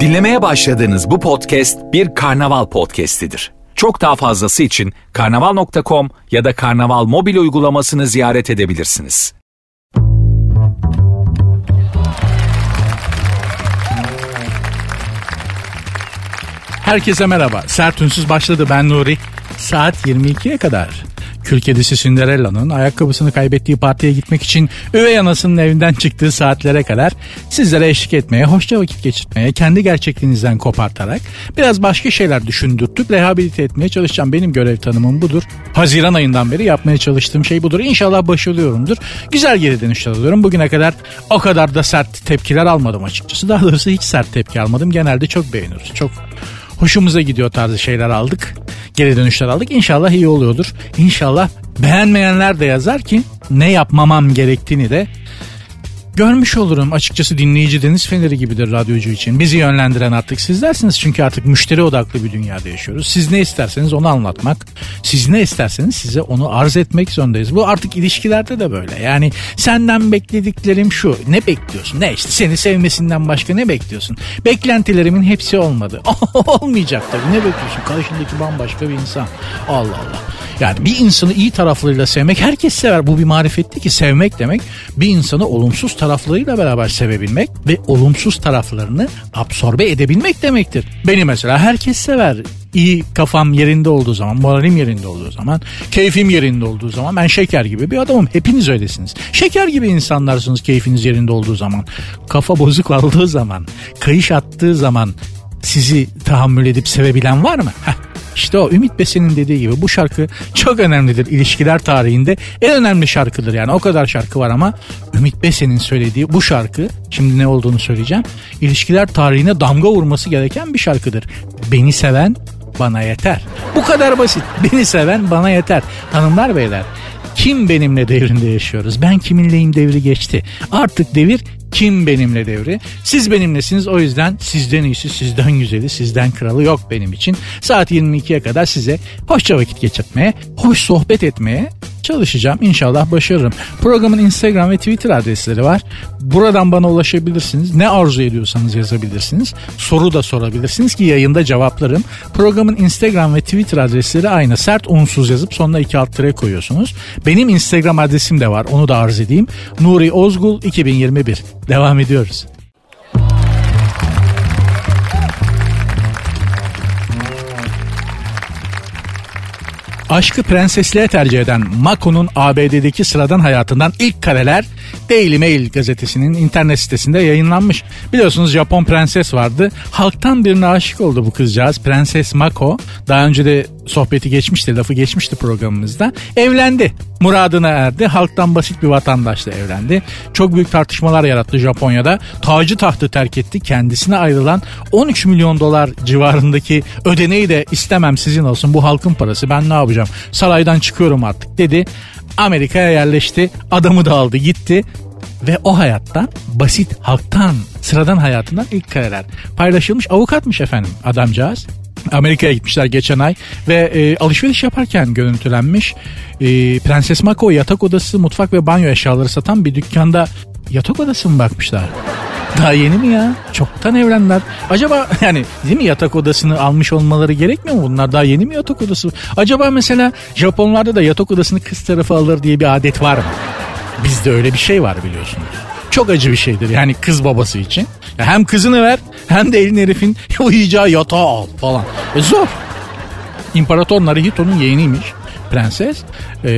Dinlemeye başladığınız bu podcast bir karnaval podcastidir. Çok daha fazlası için karnaval.com ya da karnaval mobil uygulamasını ziyaret edebilirsiniz. Herkese merhaba. Sert Ünsüz başladı. Ben Nuri. Saat 22'ye kadar. Kül kedisi Cinderella'nın ayakkabısını kaybettiği partiye gitmek için üvey anasının evinden çıktığı saatlere kadar sizlere eşlik etmeye, hoşça vakit geçirmeye, kendi gerçekliğinizden kopartarak biraz başka şeyler düşündürtüp rehabilite etmeye çalışacağım. Benim görev tanımım budur. Haziran ayından beri yapmaya çalıştığım şey budur. İnşallah başarıyorumdur. Güzel geri dönüşler alıyorum. Bugüne kadar o kadar da sert tepkiler almadım açıkçası. Daha doğrusu hiç sert tepki almadım. Genelde çok beğeniyoruz. Çok hoşumuza gidiyor tarzı şeyler aldık. Geri dönüşler aldık. İnşallah iyi oluyordur. İnşallah beğenmeyenler de yazar ki ne yapmamam gerektiğini de görmüş olurum. Açıkçası dinleyici deniz feneri gibidir radyocu için. Bizi yönlendiren artık sizlersiniz çünkü artık müşteri odaklı bir dünyada yaşıyoruz. Siz ne isterseniz onu anlatmak, siz ne isterseniz size onu arz etmek zorundayız. Bu artık ilişkilerde de böyle. Yani senden beklediklerim şu. Ne bekliyorsun? Ne işte seni sevmesinden başka ne bekliyorsun? Beklentilerimin hepsi olmadı. Olmayacak tabii. Ne bekliyorsun? Karşındaki bambaşka bir insan. Allah Allah. Yani bir insanı iyi taraflarıyla sevmek herkes sever. Bu bir marifetti ki sevmek demek bir insanı olumsuz taraflarıyla beraber sevebilmek ve olumsuz taraflarını absorbe edebilmek demektir. Beni mesela herkes sever iyi kafam yerinde olduğu zaman, moralim yerinde olduğu zaman, keyfim yerinde olduğu zaman ben şeker gibi bir adamım. Hepiniz öylesiniz. Şeker gibi insanlarsınız keyfiniz yerinde olduğu zaman. Kafa bozuk olduğu zaman, kayış attığı zaman sizi tahammül edip sevebilen var mı? Heh, işte o Ümit Besen'in dediği gibi bu şarkı çok önemlidir ilişkiler tarihinde. En önemli şarkıdır yani o kadar şarkı var ama Ümit Besen'in söylediği bu şarkı şimdi ne olduğunu söyleyeceğim. İlişkiler tarihine damga vurması gereken bir şarkıdır. Beni seven bana yeter. Bu kadar basit. Beni seven bana yeter. Hanımlar beyler kim benimle devrinde yaşıyoruz? Ben kiminleyim devri geçti. Artık devir kim benimle devri? Siz benimlesiniz o yüzden sizden iyisi, sizden güzeli, sizden kralı yok benim için. Saat 22'ye kadar size hoşça vakit geçirmeye, hoş sohbet etmeye çalışacağım. İnşallah başarırım. Programın Instagram ve Twitter adresleri var. Buradan bana ulaşabilirsiniz. Ne arzu ediyorsanız yazabilirsiniz. Soru da sorabilirsiniz ki yayında cevaplarım. Programın Instagram ve Twitter adresleri aynı. Sert unsuz yazıp sonuna iki alt tire koyuyorsunuz. Benim Instagram adresim de var. Onu da arz edeyim. Nuri Ozgul 2021. Devam ediyoruz. Aşkı prensesliğe tercih eden Mako'nun ABD'deki sıradan hayatından ilk kareler Daily Mail gazetesinin internet sitesinde yayınlanmış. Biliyorsunuz Japon prenses vardı. Halktan birine aşık oldu bu kızcağız. Prenses Mako. Daha önce de sohbeti geçmişti, lafı geçmişti programımızda. Evlendi. Muradına erdi. Halktan basit bir vatandaşla evlendi. Çok büyük tartışmalar yarattı Japonya'da. Tacı tahtı terk etti. Kendisine ayrılan 13 milyon dolar civarındaki ödeneği de istemem sizin olsun. Bu halkın parası. Ben ne yapacağım? Saraydan çıkıyorum artık dedi. Amerika'ya yerleşti. Adamı da aldı gitti ve o hayattan basit halktan sıradan hayatından ilk kareler paylaşılmış avukatmış efendim adamcağız. Amerika'ya gitmişler geçen ay ve e, alışveriş yaparken görüntülenmiş. E, Prenses Mako yatak odası, mutfak ve banyo eşyaları satan bir dükkanda yatak odası mı bakmışlar? Daha yeni mi ya? Çoktan evlendiler. Acaba yani değil mi yatak odasını almış olmaları gerekmiyor mu? Bunlar daha yeni mi yatak odası? Acaba mesela Japonlarda da yatak odasını kız tarafı alır diye bir adet var mı? Bizde öyle bir şey var biliyorsunuz. Çok acı bir şeydir yani kız babası için. Hem kızını ver hem de elin herifin uyuyacağı yatağı al falan. E zor. İmparator Narihito'nun yeğeniymiş prenses ee,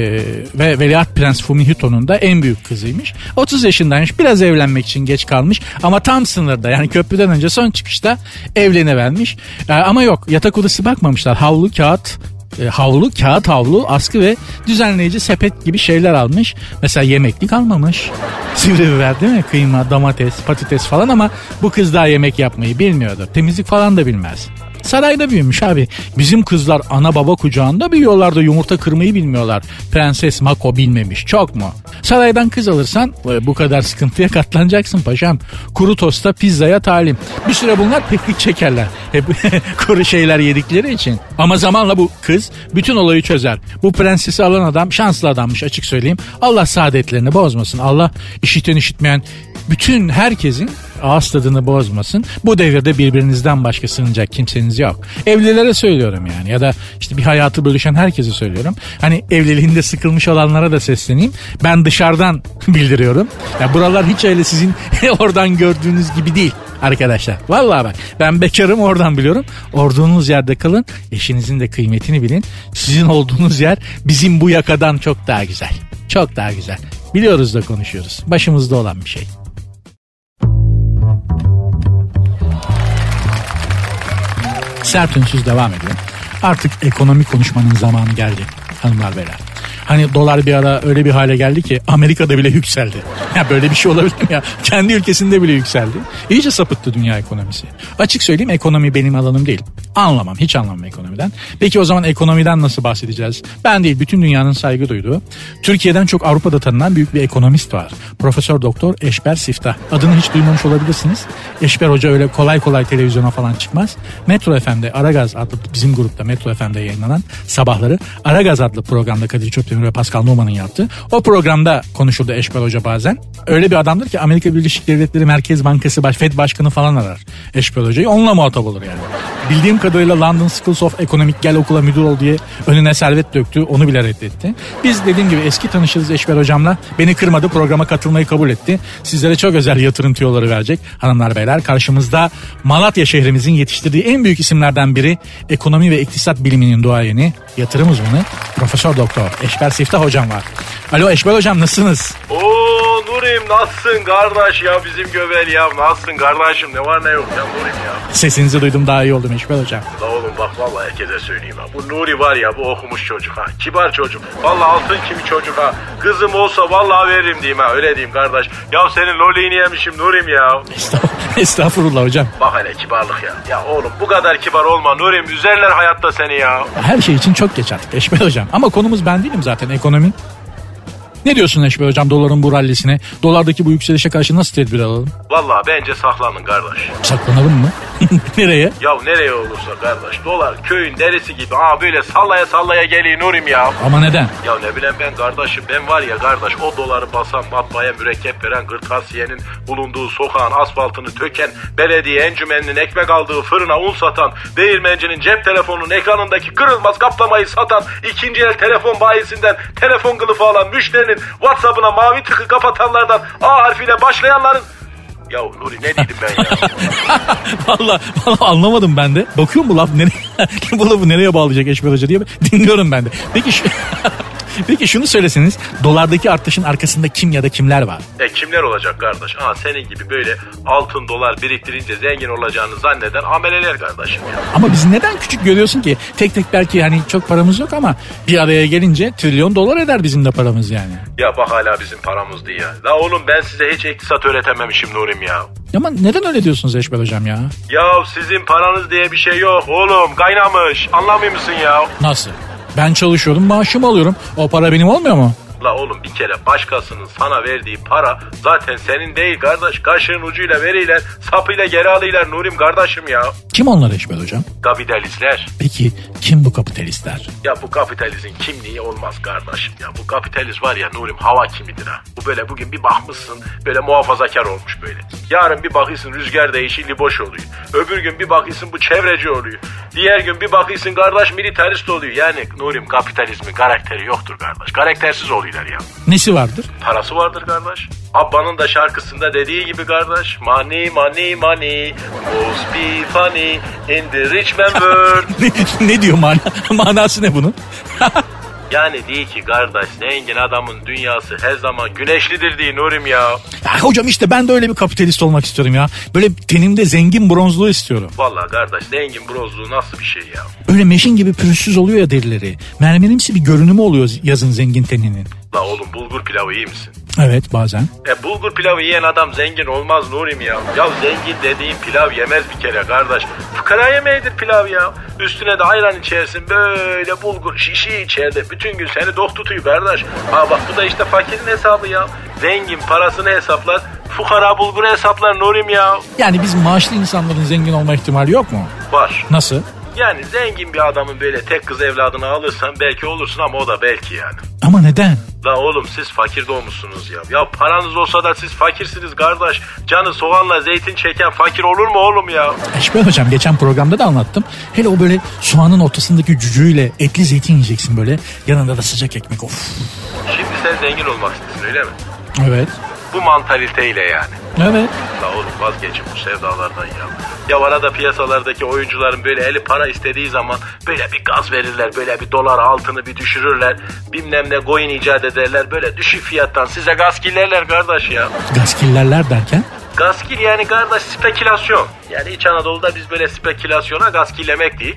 ve Veliaht Prens Fumihito'nun da en büyük kızıymış. 30 yaşındaymış biraz evlenmek için geç kalmış ama tam sınırda yani köprüden önce son çıkışta evlenevermiş. Ee, ama yok yatak odası bakmamışlar havlu kağıt e, havlu, kağıt havlu, askı ve düzenleyici sepet gibi şeyler almış. Mesela yemeklik almamış. Sivri biber değil mi? Kıyma, domates, patates falan ama bu kız daha yemek yapmayı bilmiyordu. Temizlik falan da bilmez. Sarayda büyümüş abi. Bizim kızlar ana baba kucağında büyüyorlar da yumurta kırmayı bilmiyorlar. Prenses Mako bilmemiş. Çok mu? Saraydan kız alırsan e, bu kadar sıkıntıya katlanacaksın paşam. Kuru tosta pizzaya talim. Bir süre bunlar piknik çekerler. Hep kuru şeyler yedikleri için. Ama zamanla bu kız bütün olayı çözer. Bu prensesi alan adam şanslı adammış açık söyleyeyim. Allah saadetlerini bozmasın. Allah işiten işitmeyen bütün herkesin Ağız tadını bozmasın. Bu devirde birbirinizden başka sığınacak kimseniz yok. Evlilere söylüyorum yani ya da işte bir hayatı bölüşen herkese söylüyorum. Hani evliliğinde sıkılmış olanlara da sesleneyim. Ben dışarıdan bildiriyorum. Ya buralar hiç öyle sizin oradan gördüğünüz gibi değil arkadaşlar. Vallahi bak ben bekarım oradan biliyorum. Olduğunuz yerde kalın. Eşinizin de kıymetini bilin. Sizin olduğunuz yer bizim bu yakadan çok daha güzel. Çok daha güzel. Biliyoruz da konuşuyoruz. Başımızda olan bir şey. Sert ünsüz devam ediyor. Artık ekonomi konuşmanın zamanı geldi hanımlar beyler. Hani dolar bir ara öyle bir hale geldi ki Amerika'da bile yükseldi. Ya böyle bir şey olabilir mi ya? Kendi ülkesinde bile yükseldi. İyice sapıttı dünya ekonomisi. Açık söyleyeyim ekonomi benim alanım değil. Anlamam hiç anlamam ekonomiden. Peki o zaman ekonomiden nasıl bahsedeceğiz? Ben değil bütün dünyanın saygı duyduğu. Türkiye'den çok Avrupa'da tanınan büyük bir ekonomist var. Profesör Doktor Eşber Siftah. Adını hiç duymamış olabilirsiniz. Eşber Hoca öyle kolay kolay televizyona falan çıkmaz. Metro FM'de Aragaz adlı bizim grupta Metro FM'de yayınlanan sabahları Aragaz adlı programda Kadir Çöptemir ve Pascal Numan'ın yaptığı. O programda konuşurdu Eşber Hoca bazen. Öyle bir adamdır ki Amerika Birleşik Devletleri Merkez Bankası Baş Fed Başkanı falan arar Eşber Hoca'yı. Onunla muhatap olur yani. Bildiğim kadarıyla London School of Economic gel okula müdür ol diye önüne servet döktü. Onu bile reddetti. Biz dediğim gibi eski tanışırız Eşber Hocam'la. Beni kırmadı programa katılmayı kabul etti. Sizlere çok özel yatırım tüyoları verecek. Hanımlar beyler karşımızda Malatya şehrimizin yetiştirdiği en büyük isimlerden biri ekonomi ve iktisat biliminin duayeni, yatırım uzmanı Profesör Doktor Eşber Siftah Hocam var. Alo Eşber Hocam nasılsınız? Oo Nurim nasılsın kardeş ya bizim göbel ya nasılsın kardeşim ne var ne yok ya Nurim ya. Sesinizi duydum daha iyi oldum Eşber Hocam. La oğlum bak vallahi herkese söyleyeyim ha. Bu Nuri var ya bu okumuş çocuk ha. Kibar çocuk. Vallahi altın kimi çocuk ha. Kızım olsa vallahi veririm diyeyim ha. Öyle diyeyim kardeş. Ya senin loliğini yemişim Nurim ya. Estağfurullah, estağfurullah hocam. Bak hele kibarlık ya. Ya oğlum bu kadar kibar olma Nurim. Üzerler hayatta seni ya. Her şey için çok geç artık Eşber Hocam. Ama konumuz ben değilim zaten ekonomi. Ne diyorsun Eşber Hocam doların bu rallisine? Dolardaki bu yükselişe karşı nasıl tedbir alalım? Vallahi bence saklanın kardeş. Saklanalım mı? Nereye? Ya nereye olursa kardeş. Dolar köyün derisi gibi. Aa böyle sallaya sallaya geliyor Nurim ya. Ama neden? Ya ne bileyim ben kardeşim ben var ya kardeş o doları basan matbaaya mürekkep veren kırtasiyenin bulunduğu sokağın asfaltını töken belediye encümeninin ekmek aldığı fırına un satan değirmencinin cep telefonunun ekranındaki kırılmaz kaplamayı satan ikinci el telefon bayisinden telefon kılıfı alan müşterinin whatsappına mavi tıkı kapatanlardan A harfiyle başlayanların ya Nuri ne dedim ben ya? Valla valla anlamadım ben de. Bakıyorum bu laf nereye, bu lafı nereye bağlayacak Eşber Hoca diye dinliyorum ben de. Peki şu, Peki şunu söyleseniz dolardaki artışın arkasında kim ya da kimler var? E kimler olacak kardeş? Aa senin gibi böyle altın dolar biriktirince zengin olacağını zanneden ameleler kardeşim ya. Ama biz neden küçük görüyorsun ki? Tek tek belki hani çok paramız yok ama bir araya gelince trilyon dolar eder bizim de paramız yani. Ya bak hala bizim paramızdı ya. La oğlum ben size hiç iktisat öğretememişim Nurim ya. Ama neden öyle diyorsunuz Eşber Hocam ya? Ya sizin paranız diye bir şey yok oğlum kaynamış anlamıyor musun ya? Nasıl? Ben çalışıyorum maaşımı alıyorum. O para benim olmuyor mu? La oğlum bir kere başkasının sana verdiği para zaten senin değil kardeş. Kaşığın ucuyla veriler, sapıyla geri alıyorlar Nurim kardeşim ya. Kim onlar Eşber Hocam? Kapitalistler. Peki kim bu kapitalistler? Ya bu kapitalizmin kimliği olmaz kardeşim ya. Bu kapitalist var ya Nurim hava kimidir ha. Bu böyle bugün bir bakmışsın böyle muhafazakar olmuş böyle. Yarın bir bakıyorsun rüzgar değişi liboş oluyor. Öbür gün bir bakıyorsun bu çevreci oluyor. Diğer gün bir bakıyorsun kardeş militarist oluyor. Yani Nurim kapitalizmin karakteri yoktur kardeş. Karaktersiz oluyorlar ya. Nesi vardır? Parası vardır kardeş. Abba'nın da şarkısında dediği gibi kardeş. Money money money must be funny in the rich man world. ne, ne diyor mana, manası ne bunun? Yani değil ki kardeş zengin adamın dünyası her zaman güneşlidir diye Nurim ya. ya. Hocam işte ben de öyle bir kapitalist olmak istiyorum ya. Böyle tenimde zengin bronzluğu istiyorum. Vallahi kardeş zengin bronzluğu nasıl bir şey ya? Öyle meşin gibi pürüzsüz oluyor ya derileri. Mermerimsi bir görünümü oluyor yazın zengin teninin. La oğlum bulgur pilavı iyi misin? Evet bazen. E bulgur pilavı yiyen adam zengin olmaz Nurim ya. Ya zengin dediğin pilav yemez bir kere kardeş. Fıkara yemeğidir pilav ya. Üstüne de ayran içersin böyle bulgur şişi içeride. Bütün gün seni dok tutuyor kardeş. Ha bak bu da işte fakirin hesabı ya. Zengin parasını hesaplar. Fukara bulguru hesaplar Nurim ya. Yani biz maaşlı insanların zengin olma ihtimali yok mu? Var. Nasıl? Yani zengin bir adamın böyle tek kız evladını alırsan belki olursun ama o da belki yani. Ama neden? La oğlum siz fakir doğmuşsunuz ya. Ya paranız olsa da siz fakirsiniz kardeş. Canı soğanla zeytin çeken fakir olur mu oğlum ya? Eşber hocam geçen programda da anlattım. Hele o böyle soğanın ortasındaki cücüğüyle etli zeytin yiyeceksin böyle. Yanında da sıcak ekmek of. Şimdi sen zengin olmak istiyorsun öyle mi? Evet. Bu mantaliteyle yani. Evet. La oğlum vazgeçin bu sevdalardan ya. Ya arada piyasalardaki oyuncuların böyle eli para istediği zaman böyle bir gaz verirler. Böyle bir dolar altını bir düşürürler. Bilmem ne coin icat ederler. Böyle düşük fiyattan size gaz killerler kardeş ya. Gaskillerler derken? Gaskil yani kardeş spekülasyon. Yani İç Anadolu'da biz böyle spekülasyona gaskillemek değil.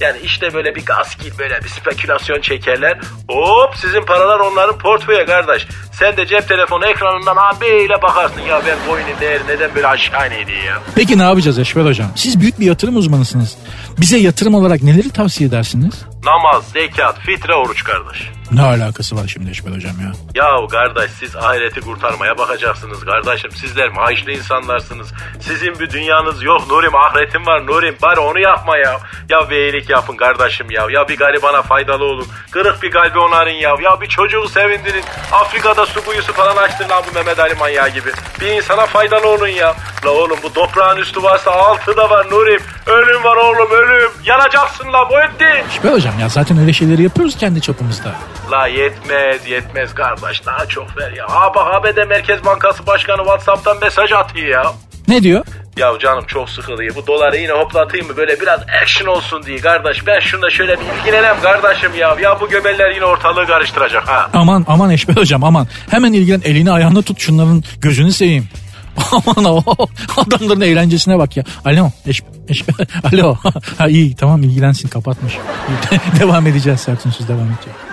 Yani işte böyle bir gaskil böyle bir spekülasyon çekerler. Hop sizin paralar onların portföye kardeş. Sen de cep telefonu ekranından abiyle bakarsın. Ya ben coin'in değeri neden böyle aşağı ineydi ya. Peki ne yapacağız Eşber hocam? Siz büyük bir yatırım uzmanısınız. Bize yatırım olarak neleri tavsiye edersiniz? Namaz, zekat, fitre, oruç kardeş. Ne alakası var şimdi Eşber hocam ya? Yahu kardeş siz ahireti kurtarmaya bakacaksınız kardeşim. Sizler maaşlı insanlarsınız. Sizin bir dünyanız yok Nurim ahiretim var Nurim. Bari onu yapma ya. Ya bir iyilik yapın kardeşim ya. Ya bir garibana faydalı olun. Kırık bir kalbi onarın ya. Ya bir çocuğu sevindirin. Afrika'da su kuyusu falan açtın lan bu Mehmet Ali manyağı gibi. Bir insana faydalı olun ya. La oğlum bu toprağın üstü varsa altı da var Nurim. Ölüm var oğlum ölüm. Yanacaksın la bu etti. Eşber hocam ya zaten öyle şeyleri yapıyoruz kendi çapımızda. La yetmez yetmez kardeş daha çok ver ya. Ha bak ABD Merkez Bankası Başkanı Whatsapp'tan mesaj atıyor ya. Ne diyor? Ya canım çok sıkılıyor. Bu doları yine hoplatayım mı? Böyle biraz action olsun diye kardeş. Ben şunda şöyle bir ilgilenem kardeşim ya. Ya bu göbeller yine ortalığı karıştıracak ha. Aman aman Eşber hocam aman. Hemen ilgilen elini ayağını tut şunların gözünü seveyim. Aman o adamların eğlencesine bak ya. Alo. Eş, eş, alo. ha, iyi tamam ilgilensin kapatmış. devam edeceğiz Sertünsüz devam edeceğiz.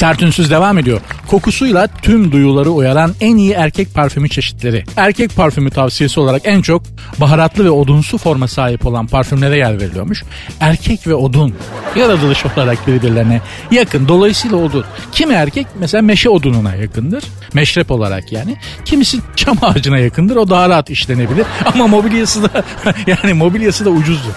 Sertünsüz devam ediyor. Kokusuyla tüm duyuları uyaran en iyi erkek parfümü çeşitleri. Erkek parfümü tavsiyesi olarak en çok baharatlı ve odunsu forma sahip olan parfümlere yer veriliyormuş. Erkek ve odun yaratılış olarak birbirlerine yakın. Dolayısıyla odun. Kimi erkek mesela meşe odununa yakındır. Meşrep olarak yani. Kimisi çam ağacına yakındır. O daha rahat işlenebilir. Ama mobilyası da yani mobilyası da ucuzdur.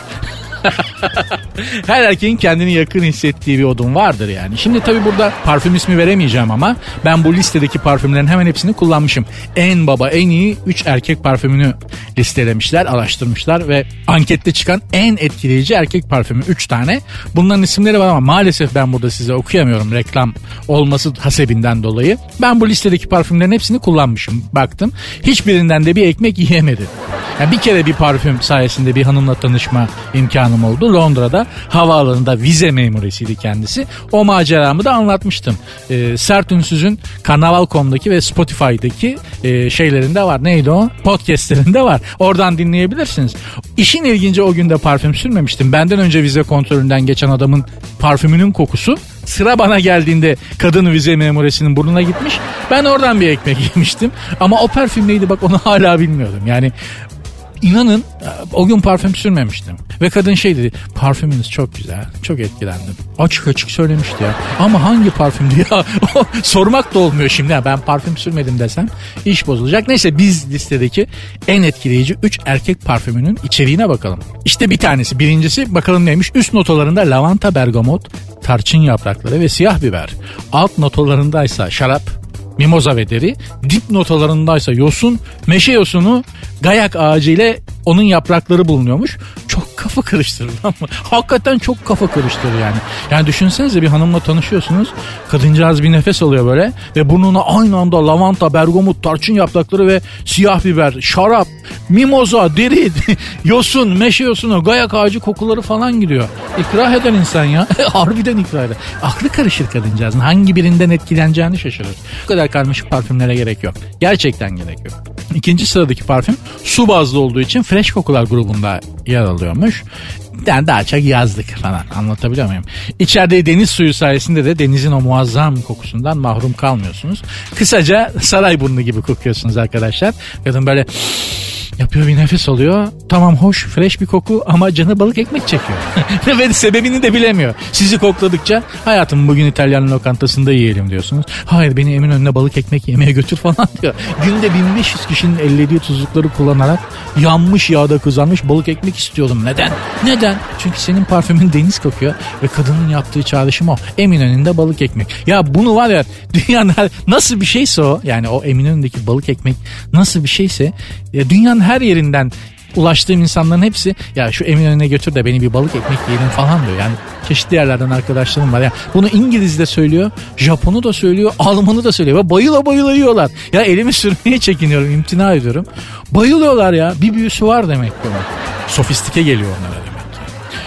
Her erkeğin kendini yakın hissettiği bir odun vardır yani. Şimdi tabii burada parfüm ismi veremeyeceğim ama ben bu listedeki parfümlerin hemen hepsini kullanmışım. En baba en iyi 3 erkek parfümünü listelemişler, araştırmışlar ve ankette çıkan en etkileyici erkek parfümü 3 tane. Bunların isimleri var ama maalesef ben burada size okuyamıyorum reklam olması hasebinden dolayı. Ben bu listedeki parfümlerin hepsini kullanmışım. Baktım. Hiçbirinden de bir ekmek yiyemedim. Yani bir kere bir parfüm sayesinde bir hanımla tanışma imkanım oldu. Londra'da havaalanında vize memuresiydi kendisi. O maceramı da anlatmıştım. E, Sert Ünsüz'ün Karnaval.com'daki ve Spotify'daki e, şeylerinde var. Neydi o? Podcastlerinde var. Oradan dinleyebilirsiniz. İşin ilginci o günde parfüm sürmemiştim. Benden önce vize kontrolünden geçen adamın parfümünün kokusu Sıra bana geldiğinde kadın vize memuresinin burnuna gitmiş. Ben oradan bir ekmek yemiştim. Ama o parfüm neydi bak onu hala bilmiyordum. Yani inanın o gün parfüm sürmemiştim. Ve kadın şey dedi parfümünüz çok güzel çok etkilendim. Açık açık söylemişti ya. Ama hangi parfümdü ya sormak da olmuyor şimdi. Ben parfüm sürmedim desem iş bozulacak. Neyse biz listedeki en etkileyici 3 erkek parfümünün içeriğine bakalım. İşte bir tanesi birincisi bakalım neymiş üst notalarında lavanta bergamot tarçın yaprakları ve siyah biber. Alt notalarındaysa şarap, mimoza ve deri. Dip notalarındaysa yosun, meşe yosunu, gayak ağacı ile onun yaprakları bulunuyormuş. Çok kafa karıştırır ama hakikaten çok kafa karıştırır yani. Yani düşünsenize bir hanımla tanışıyorsunuz. Kadıncağız bir nefes alıyor böyle ve burnuna aynı anda lavanta, bergamot, tarçın yaprakları ve siyah biber, şarap, mimoza, deri, yosun, meşe yosunu, gayak ağacı kokuları falan gidiyor. İkrah eder insan ya. Harbiden ikrah eder. Aklı karışır kadıncağızın. Hangi birinden etkileneceğini şaşırır. Bu kadar karmaşık parfümlere gerek yok. Gerçekten gerek yok. İkinci sıradaki parfüm su bazlı olduğu için Fresh Kokular grubunda yer alıyormuş. Yani daha çok yazlık falan anlatabiliyor muyum? İçeride deniz suyu sayesinde de denizin o muazzam kokusundan mahrum kalmıyorsunuz. Kısaca saray burnu gibi kokuyorsunuz arkadaşlar. Kadın böyle Yapıyor bir nefes alıyor. Tamam hoş fresh bir koku ama canı balık ekmek çekiyor. Ve sebebini de bilemiyor. Sizi kokladıkça hayatım bugün İtalyan lokantasında yiyelim diyorsunuz. Hayır beni Eminönü'ne balık ekmek yemeye götür falan diyor. Günde 1500 kişinin ellediği tuzlukları kullanarak yanmış yağda kızarmış balık ekmek istiyordum. Neden? Neden? Çünkü senin parfümün deniz kokuyor ve kadının yaptığı çağrışım o. Eminönü'nde balık ekmek. Ya bunu var ya dünyanın nasıl bir şeyse o yani o Eminönü'ndeki balık ekmek nasıl bir şeyse ya dünyanın her yerinden ulaştığım insanların hepsi ya şu Eminönü'ne götür de beni bir balık ekmek yiyelim falan diyor. Yani çeşitli yerlerden arkadaşlarım var. Ya bunu İngiliz de söylüyor, Japonu da söylüyor, Almanı da söylüyor. Ve bayıla bayıla yiyorlar. Ya elimi sürmeye çekiniyorum, imtina ediyorum. Bayılıyorlar ya. Bir büyüsü var demek ki. Sofistike geliyor onlara.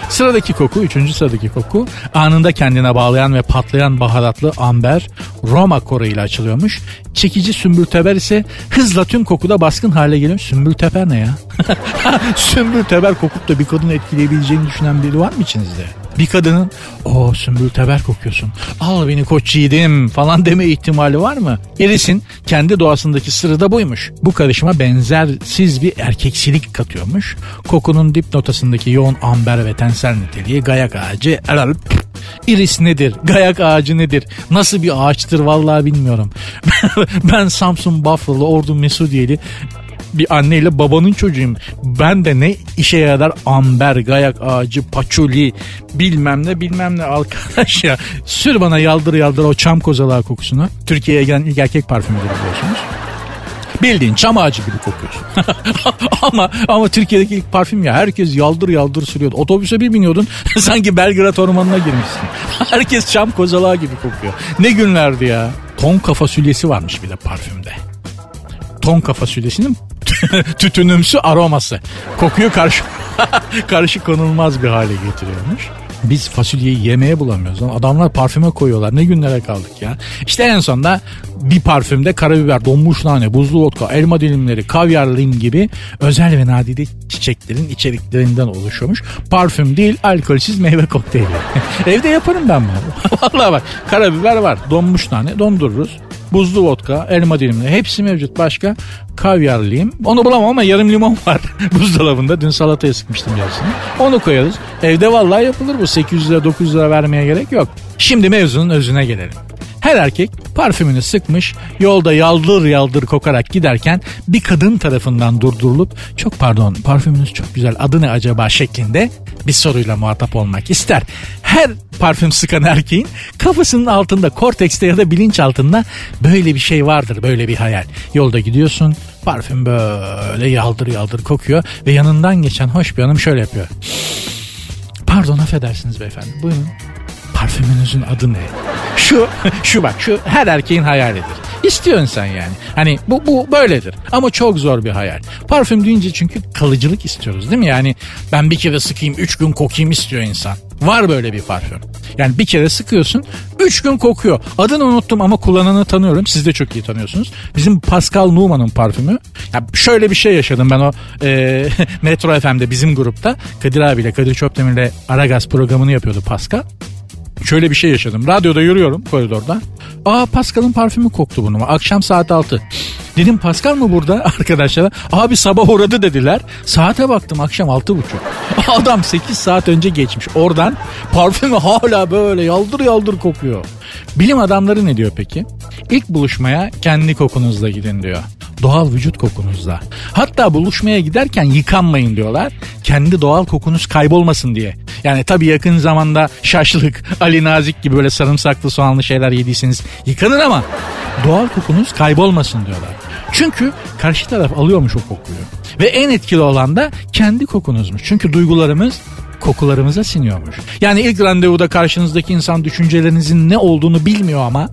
Sıradaki koku, üçüncü sıradaki koku anında kendine bağlayan ve patlayan baharatlı amber Roma koru ile açılıyormuş. Çekici sümbülteber ise hızla tüm kokuda baskın hale geliyor. Sümbülteber ne ya? sümbülteber kokup da bir kadını etkileyebileceğini düşünen biri var mı içinizde? Bir kadının o sümbül teber kokuyorsun al beni koç yiğidim falan deme ihtimali var mı? Iris'in kendi doğasındaki sırrı da buymuş. Bu karışıma benzersiz bir erkeksilik katıyormuş. Kokunun dip notasındaki yoğun amber ve tensel niteliği gayak ağacı Iris nedir? Gayak ağacı nedir? Nasıl bir ağaçtır vallahi bilmiyorum. ben Samsun Bafralı Ordu Mesudiyeli bir anneyle babanın çocuğuyum. Ben de ne işe yarar amber, gayak ağacı, paçuli bilmem ne bilmem ne arkadaş ya. Sür bana yaldır yaldır o çam kozalağı kokusunu. Türkiye'ye gelen ilk erkek parfümüdür biliyorsunuz. Bildiğin çam ağacı gibi kokuyorsun. ama ama Türkiye'deki ilk parfüm ya herkes yaldır yaldır sürüyordu. Otobüse bir biniyordun sanki Belgrad ormanına girmişsin. herkes çam kozalağı gibi kokuyor. Ne günlerdi ya. Tonka fasulyesi varmış bir de parfümde. Tonka fasulyesinin tütünümsü aroması. Kokuyu karşı karşı konulmaz bir hale getiriyormuş. Biz fasulyeyi yemeye bulamıyoruz. Adamlar parfüme koyuyorlar. Ne günlere kaldık ya. İşte en sonunda bir parfümde karabiber, donmuş nane, buzlu vodka, elma dilimleri, kavyar lim gibi özel ve nadide çiçeklerin içeriklerinden oluşuyormuş. Parfüm değil, alkolsüz meyve kokteyli. Evde yaparım ben bunu. Vallahi bak karabiber var, donmuş nane dondururuz buzlu vodka, elma dilimleri hepsi mevcut. Başka kavyarlıyım. Onu bulamam ama yarım limon var buzdolabında. Dün salataya sıkmıştım yarısını. Onu koyarız. Evde vallahi yapılır bu. 800 lira 900 lira vermeye gerek yok. Şimdi mevzunun özüne gelelim. Her erkek parfümünü sıkmış yolda yaldır yaldır kokarak giderken bir kadın tarafından durdurulup çok pardon parfümünüz çok güzel adı ne acaba şeklinde bir soruyla muhatap olmak ister. Her parfüm sıkan erkeğin kafasının altında kortekste ya da bilinç altında böyle bir şey vardır böyle bir hayal. Yolda gidiyorsun parfüm böyle yaldır yaldır kokuyor ve yanından geçen hoş bir hanım şöyle yapıyor. Pardon affedersiniz beyefendi buyurun parfümünüzün adı ne? Şu, şu bak şu her erkeğin hayalidir. İstiyorsun sen yani. Hani bu, bu böyledir. Ama çok zor bir hayal. Parfüm deyince çünkü kalıcılık istiyoruz değil mi? Yani ben bir kere sıkayım üç gün kokayım istiyor insan. Var böyle bir parfüm. Yani bir kere sıkıyorsun üç gün kokuyor. Adını unuttum ama kullananı tanıyorum. Siz de çok iyi tanıyorsunuz. Bizim Pascal Numan'ın parfümü. Ya şöyle bir şey yaşadım ben o e, Metro FM'de bizim grupta. Kadir abiyle Kadir Çöpdemir'le Aragaz programını yapıyordu Pascal şöyle bir şey yaşadım. Radyoda yürüyorum koridorda. Aa Pascal'ın parfümü koktu burnuma. Akşam saat 6. Dedim Pascal mı burada arkadaşlar? Abi sabah uğradı dediler. Saate baktım akşam 6.30. Adam 8 saat önce geçmiş. Oradan parfümü hala böyle yaldır yaldır kokuyor. Bilim adamları ne diyor peki? İlk buluşmaya kendi kokunuzla gidin diyor. Doğal vücut kokunuzla. Hatta buluşmaya giderken yıkanmayın diyorlar. Kendi doğal kokunuz kaybolmasın diye. Yani tabii yakın zamanda şaşlık, Ali Nazik gibi böyle sarımsaklı soğanlı şeyler yediyseniz yıkanın ama doğal kokunuz kaybolmasın diyorlar. Çünkü karşı taraf alıyormuş o kokuyu. Ve en etkili olan da kendi kokunuzmuş. Çünkü duygularımız kokularımıza siniyormuş. Yani ilk randevuda karşınızdaki insan düşüncelerinizin ne olduğunu bilmiyor ama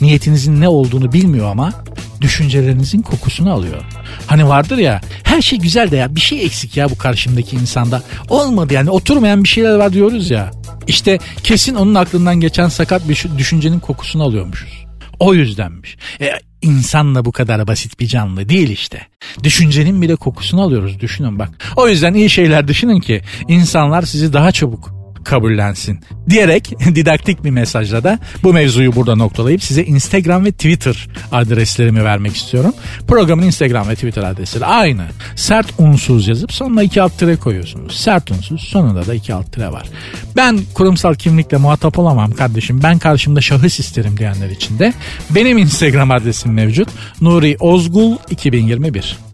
niyetinizin ne olduğunu bilmiyor ama düşüncelerinizin kokusunu alıyor. Hani vardır ya her şey güzel de ya bir şey eksik ya bu karşımdaki insanda. Olmadı yani oturmayan bir şeyler var diyoruz ya. İşte kesin onun aklından geçen sakat bir düşüncenin kokusunu alıyormuşuz. O yüzdenmiş. E, insanla bu kadar basit bir canlı değil işte. Düşüncenin bile kokusunu alıyoruz düşünün bak. O yüzden iyi şeyler düşünün ki insanlar sizi daha çabuk kabullensin diyerek didaktik bir mesajla da bu mevzuyu burada noktalayıp size Instagram ve Twitter adreslerimi vermek istiyorum. Programın Instagram ve Twitter adresleri aynı. Sert unsuz yazıp sonuna iki alt tire koyuyorsunuz. Sert unsuz sonunda da iki alt tire var. Ben kurumsal kimlikle muhatap olamam kardeşim. Ben karşımda şahıs isterim diyenler için de benim Instagram adresim mevcut. Nuri Ozgul 2021.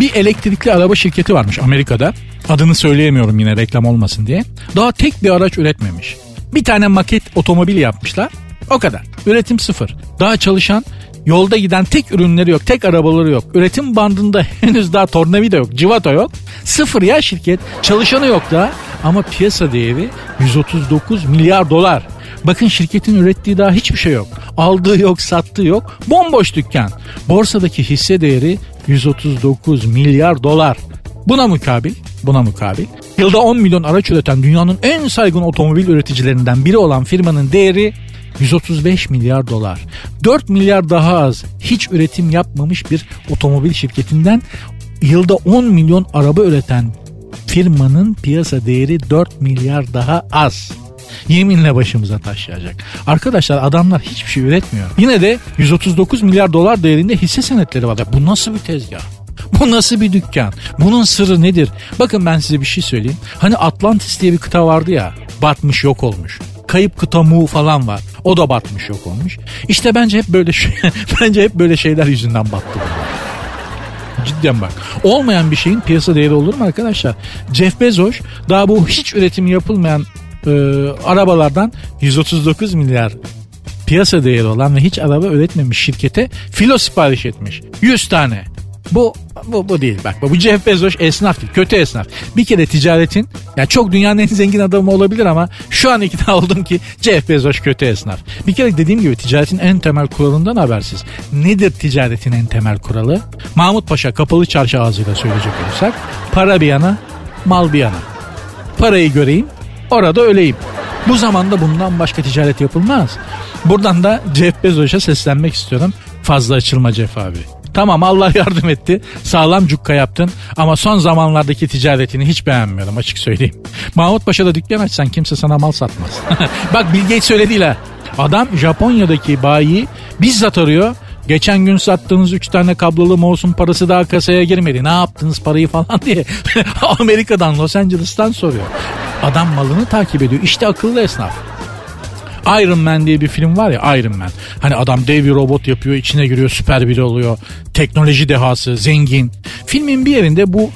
Bir elektrikli araba şirketi varmış Amerika'da. Adını söyleyemiyorum yine reklam olmasın diye. Daha tek bir araç üretmemiş. Bir tane maket otomobil yapmışlar. O kadar. Üretim sıfır. Daha çalışan Yolda giden tek ürünleri yok, tek arabaları yok. Üretim bandında henüz daha tornavida yok, civata yok. Sıfır ya şirket. Çalışanı yok da ama piyasa değeri 139 milyar dolar. Bakın şirketin ürettiği daha hiçbir şey yok. Aldığı yok, sattığı yok. Bomboş dükkan. Borsadaki hisse değeri 139 milyar dolar. Buna mukabil, buna mukabil yılda 10 milyon araç üreten dünyanın en saygın otomobil üreticilerinden biri olan firmanın değeri 135 milyar dolar. 4 milyar daha az hiç üretim yapmamış bir otomobil şirketinden yılda 10 milyon araba üreten firmanın piyasa değeri 4 milyar daha az. Yeminle başımıza taşıyacak. Arkadaşlar adamlar hiçbir şey üretmiyor. Yine de 139 milyar dolar değerinde hisse senetleri var. Bu nasıl bir tezgah? Bu nasıl bir dükkan? Bunun sırrı nedir? Bakın ben size bir şey söyleyeyim. Hani Atlantis diye bir kıta vardı ya. Batmış yok olmuş. Kayıp kıta Mu falan var. O da batmış yok olmuş. İşte bence hep böyle şey, bence hep böyle şeyler yüzünden battı. Cidden bak. Olmayan bir şeyin piyasa değeri olur mu arkadaşlar? Jeff Bezos daha bu hiç üretimi yapılmayan e, arabalardan 139 milyar piyasa değeri olan ve hiç araba üretmemiş şirkete filo sipariş etmiş. 100 tane. Bu bu, bu değil bak bu Jeff Bezos esnaf değil kötü esnaf. Bir kere ticaretin ya çok dünyanın en zengin adamı olabilir ama şu an ikna oldum ki Jeff Bezos kötü esnaf. Bir kere dediğim gibi ticaretin en temel kuralından habersiz. Nedir ticaretin en temel kuralı? Mahmut Paşa kapalı çarşı ağzıyla söyleyecek olursak para bir yana mal bir yana. Parayı göreyim orada öleyim. Bu zamanda bundan başka ticaret yapılmaz. Buradan da Jeff Bezos'a seslenmek istiyorum. Fazla açılma Jeff abi. Tamam Allah yardım etti. Sağlam cukka yaptın ama son zamanlardaki ticaretini hiç beğenmiyorum açık söyleyeyim. Mahmut Paşa'da açsan kimse sana mal satmaz. Bak Bill Gates öyle değil ha. Adam Japonya'daki bayi bizzat arıyor. Geçen gün sattığınız 3 tane kablolu mouse'un parası daha kasaya girmedi. Ne yaptınız parayı falan diye. Amerika'dan Los Angeles'tan soruyor. Adam malını takip ediyor. İşte akıllı esnaf. Iron Man diye bir film var ya Iron Man. Hani adam dev bir robot yapıyor içine giriyor süper biri oluyor. Teknoloji dehası zengin. Filmin bir yerinde bu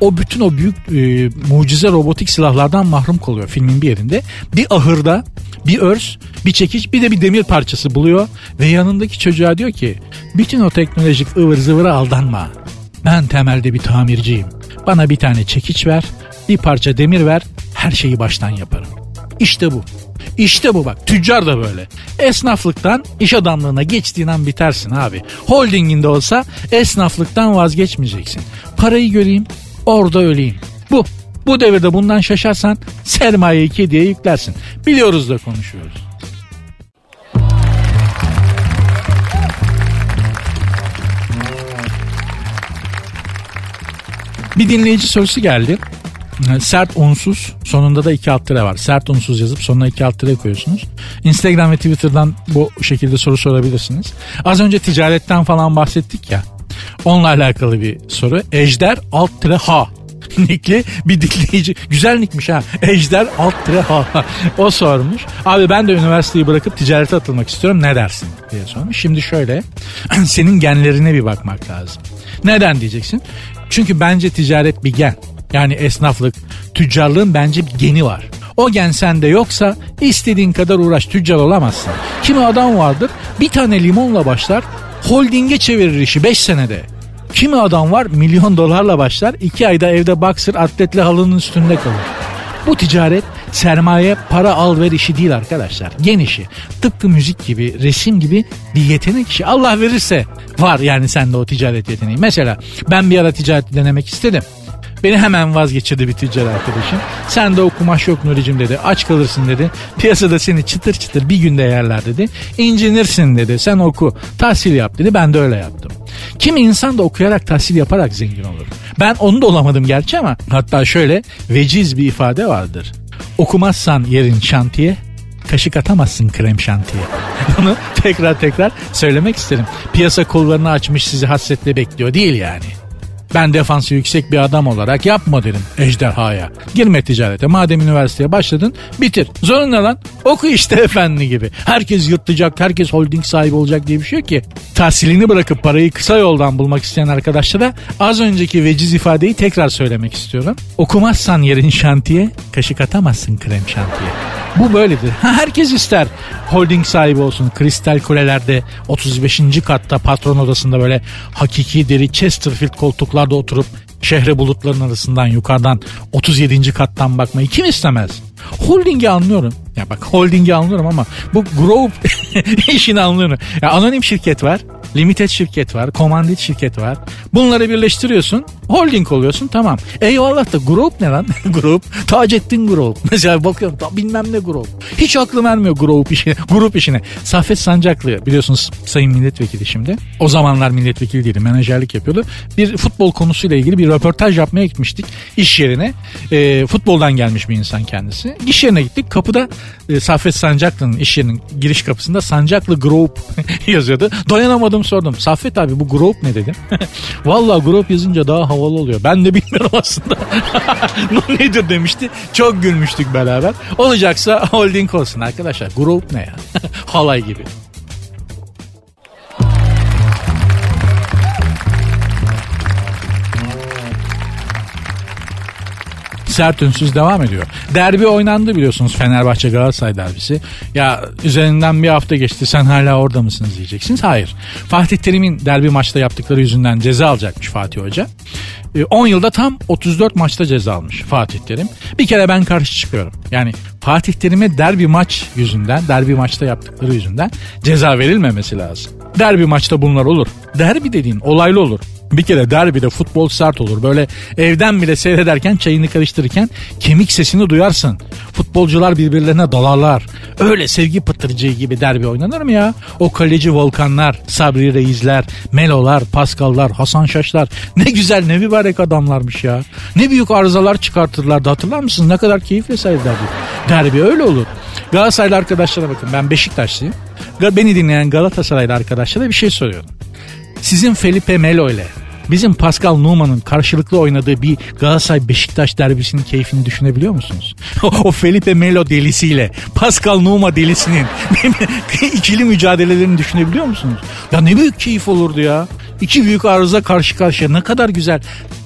o bütün o büyük e, mucize robotik silahlardan mahrum kalıyor filmin bir yerinde. Bir ahırda bir örs, bir çekiç, bir de bir demir parçası buluyor ve yanındaki çocuğa diyor ki bütün o teknolojik ıvır zıvıra aldanma. Ben temelde bir tamirciyim. Bana bir tane çekiç ver, bir parça demir ver, her şeyi baştan yaparım. İşte bu. İşte bu bak tüccar da böyle. Esnaflıktan iş adamlığına geçtiğin an bitersin abi. Holdinginde olsa esnaflıktan vazgeçmeyeceksin. Parayı göreyim orada öleyim. Bu. Bu devirde bundan şaşarsan sermayeyi kediye yüklersin. Biliyoruz da konuşuyoruz. Bir dinleyici sorusu geldi. Sert unsuz sonunda da iki alt tire var. Sert unsuz yazıp sonuna iki alt tire koyuyorsunuz. Instagram ve Twitter'dan bu şekilde soru sorabilirsiniz. Az önce ticaretten falan bahsettik ya. Onunla alakalı bir soru. Ejder alt tire ha nickli bir dinleyici. Güzel nickmiş ha. Ejder alt o sormuş. Abi ben de üniversiteyi bırakıp ticarete atılmak istiyorum ne dersin diye sormuş. Şimdi şöyle senin genlerine bir bakmak lazım. Neden diyeceksin? Çünkü bence ticaret bir gen. Yani esnaflık, tüccarlığın bence bir geni var. O gen sende yoksa istediğin kadar uğraş tüccar olamazsın. Kimi adam vardır bir tane limonla başlar holdinge çevirir işi 5 senede. Kimi adam var milyon dolarla başlar 2 ayda evde boxer atletle halının üstünde kalır. Bu ticaret sermaye para al ver işi değil arkadaşlar. Gen işi. Tıpkı müzik gibi, resim gibi bir yetenek işi. Allah verirse var yani sende o ticaret yeteneği. Mesela ben bir ara ticaret denemek istedim. Beni hemen vazgeçirdi bir tüccar arkadaşım. Sen de o kumaş yok Nuri'cim dedi. Aç kalırsın dedi. Piyasada seni çıtır çıtır bir günde yerler dedi. İncinirsin dedi. Sen oku. Tahsil yap dedi. Ben de öyle yaptım. Kimi insan da okuyarak tahsil yaparak zengin olur. Ben onu da olamadım gerçi ama hatta şöyle veciz bir ifade vardır. Okumazsan yerin şantiye, kaşık atamazsın krem şantiye. Bunu tekrar tekrar söylemek isterim. Piyasa kollarını açmış sizi hasretle bekliyor değil yani. Ben defansı yüksek bir adam olarak yapma derim ejderhaya. Girme ticarete madem üniversiteye başladın bitir. Zorun lan? Oku işte efendi gibi. Herkes yırtacak, herkes holding sahibi olacak diye bir şey yok ki. Tahsilini bırakıp parayı kısa yoldan bulmak isteyen arkadaşlara az önceki veciz ifadeyi tekrar söylemek istiyorum. Okumazsan yerin şantiye, kaşık atamazsın krem şantiye. Bu böyledir. herkes ister holding sahibi olsun. Kristal kulelerde 35. katta patron odasında böyle hakiki deri Chesterfield koltuklarda oturup şehre bulutların arasından yukarıdan 37. kattan bakmayı kim istemez? Holding'i anlıyorum. Ya bak holding'i anlıyorum ama bu group işini anlıyorum. Ya anonim şirket var. Limited şirket var, komandit şirket var. Bunları birleştiriyorsun, holding oluyorsun tamam. Eyvallah da grup ne lan? grup, Taceddin grup. Mesela bakıyorum da bilmem ne grup. Hiç aklım ermiyor grup işine, grup işine. Safet Sancaklı biliyorsunuz sayın milletvekili şimdi. O zamanlar milletvekili değildi, menajerlik yapıyordu. Bir futbol konusuyla ilgili bir röportaj yapmaya gitmiştik iş yerine. E, futboldan gelmiş bir insan kendisi. İş yerine gittik. Kapıda e, Safet Sancaklı'nın iş yerinin giriş kapısında Sancaklı Group yazıyordu. Dayanamadım sordum. Saffet abi bu group ne dedim. Valla group yazınca daha havalı oluyor. Ben de bilmiyorum aslında. nedir demişti. Çok gülmüştük beraber. Olacaksa holding olsun arkadaşlar. Group ne ya? Halay gibi. Sert ünsüz devam ediyor. Derbi oynandı biliyorsunuz Fenerbahçe Galatasaray derbisi. Ya üzerinden bir hafta geçti sen hala orada mısınız diyeceksiniz. Hayır. Fatih Terim'in derbi maçta yaptıkları yüzünden ceza alacakmış Fatih Hoca. 10 ee, yılda tam 34 maçta ceza almış Fatih Terim. Bir kere ben karşı çıkıyorum. Yani Fatih Terim'e derbi maç yüzünden, derbi maçta yaptıkları yüzünden ceza verilmemesi lazım. Derbi maçta bunlar olur. Derbi dediğin olaylı olur. Bir kere derbide futbol sert olur. Böyle evden bile seyrederken çayını karıştırırken kemik sesini duyarsın. Futbolcular birbirlerine dalarlar. Öyle sevgi pıtırcığı gibi derbi oynanır mı ya? O kaleci Volkanlar, Sabri Reisler, Melolar, Paskallar, Hasan Şaşlar. Ne güzel ne mübarek adamlarmış ya. Ne büyük arızalar çıkartırlardı hatırlar mısınız? Ne kadar keyifle seyrederdik. Derbi öyle olur. Galatasaraylı arkadaşlara bakın ben Beşiktaşlıyım. Beni dinleyen Galatasaraylı arkadaşlara bir şey soruyorum. Sizin Felipe Melo ile bizim Pascal Numan'ın karşılıklı oynadığı bir Galatasaray Beşiktaş derbisinin keyfini düşünebiliyor musunuz? o Felipe Melo delisiyle Pascal Numa delisinin ikili mücadelelerini düşünebiliyor musunuz? Ya ne büyük keyif olurdu ya. İki büyük arıza karşı karşıya ne kadar güzel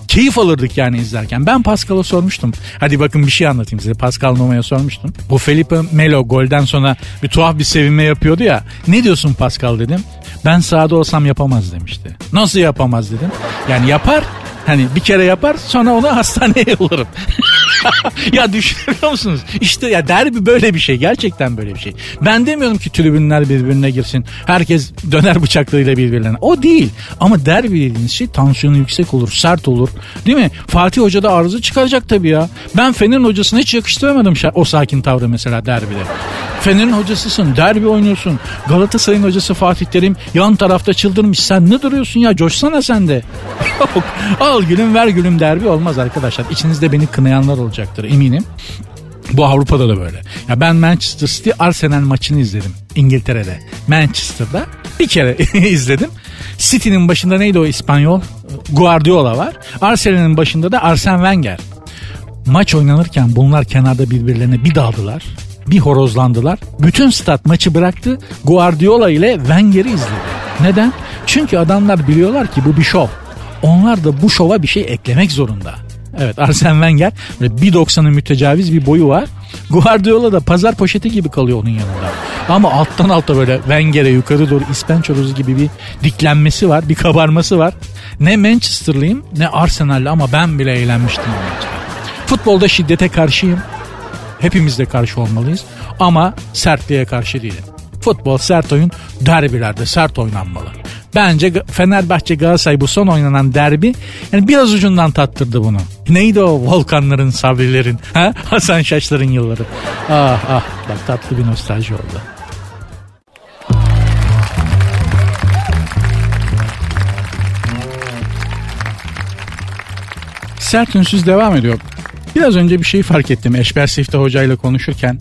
keyif alırdık yani izlerken. Ben Pascal'a sormuştum. Hadi bakın bir şey anlatayım size. Pascal Numa'ya sormuştum. Bu Felipe Melo golden sonra bir tuhaf bir sevinme yapıyordu ya. Ne diyorsun Pascal dedim. Ben sahada olsam yapamaz demişti. Nasıl yapamaz dedim. Yani yapar Hani bir kere yapar sonra onu hastaneye yollarım. ya düşünüyor musunuz? İşte ya derbi böyle bir şey. Gerçekten böyle bir şey. Ben demiyorum ki tribünler birbirine girsin. Herkes döner bıçaklarıyla birbirlerine. O değil. Ama derbi dediğiniz şey tansiyonu yüksek olur, sert olur. Değil mi? Fatih Hoca da arıza çıkaracak tabii ya. Ben Fener'in hocasına hiç yakıştıramadım o sakin tavrı mesela derbide. Fener'in hocasısın, derbi oynuyorsun. Galatasaray'ın hocası Fatih Terim yan tarafta çıldırmış. Sen ne duruyorsun ya? Coşsana sen de. Yok. Al gülüm ver gülüm derbi olmaz arkadaşlar. İçinizde beni kınayanlar olacaktır eminim. Bu Avrupa'da da böyle. Ya ben Manchester City Arsenal maçını izledim İngiltere'de. Manchester'da bir kere izledim. City'nin başında neydi o İspanyol? Guardiola var. Arsenal'in başında da Arsene Wenger. Maç oynanırken bunlar kenarda birbirlerine bir daldılar bir horozlandılar. Bütün stat maçı bıraktı. Guardiola ile Wenger'i izledi. Neden? Çünkü adamlar biliyorlar ki bu bir şov. Onlar da bu şova bir şey eklemek zorunda. Evet Arsene Wenger böyle 1.90'ın mütecaviz bir boyu var. Guardiola da pazar poşeti gibi kalıyor onun yanında. Ama alttan alta böyle Wenger'e yukarı doğru ispençorozu gibi bir diklenmesi var. Bir kabarması var. Ne Manchester'lıyım ne Arsenal'lı ama ben bile eğlenmiştim. Futbolda şiddete karşıyım. Hepimiz de karşı olmalıyız ama sertliğe karşı değilim. Futbol sert oyun derbilerde sert oynanmalı. Bence Fenerbahçe Galatasaray bu son oynanan derbi yani biraz ucundan tattırdı bunu. Neydi o Volkanların, Sabrilerin, ha? Hasan Şaşların yılları. Ah ah bak tatlı bir nostalji oldu. Sert Ünsüz devam ediyor. Biraz önce bir şey fark ettim. Eşber Sifte Hoca ile konuşurken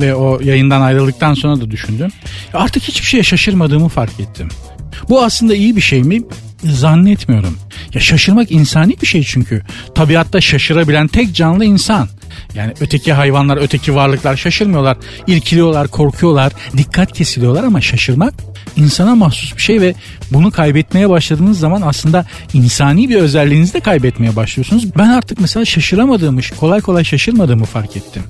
ve o yayından ayrıldıktan sonra da düşündüm. Artık hiçbir şeye şaşırmadığımı fark ettim. Bu aslında iyi bir şey mi? Zannetmiyorum. Ya şaşırmak insani bir şey çünkü. Tabiatta şaşırabilen tek canlı insan. Yani öteki hayvanlar, öteki varlıklar şaşırmıyorlar. İrkiliyorlar, korkuyorlar, dikkat kesiliyorlar ama şaşırmak insana mahsus bir şey ve bunu kaybetmeye başladığınız zaman aslında insani bir özelliğinizi de kaybetmeye başlıyorsunuz. Ben artık mesela şaşıramadığımı, kolay kolay şaşırmadığımı fark ettim.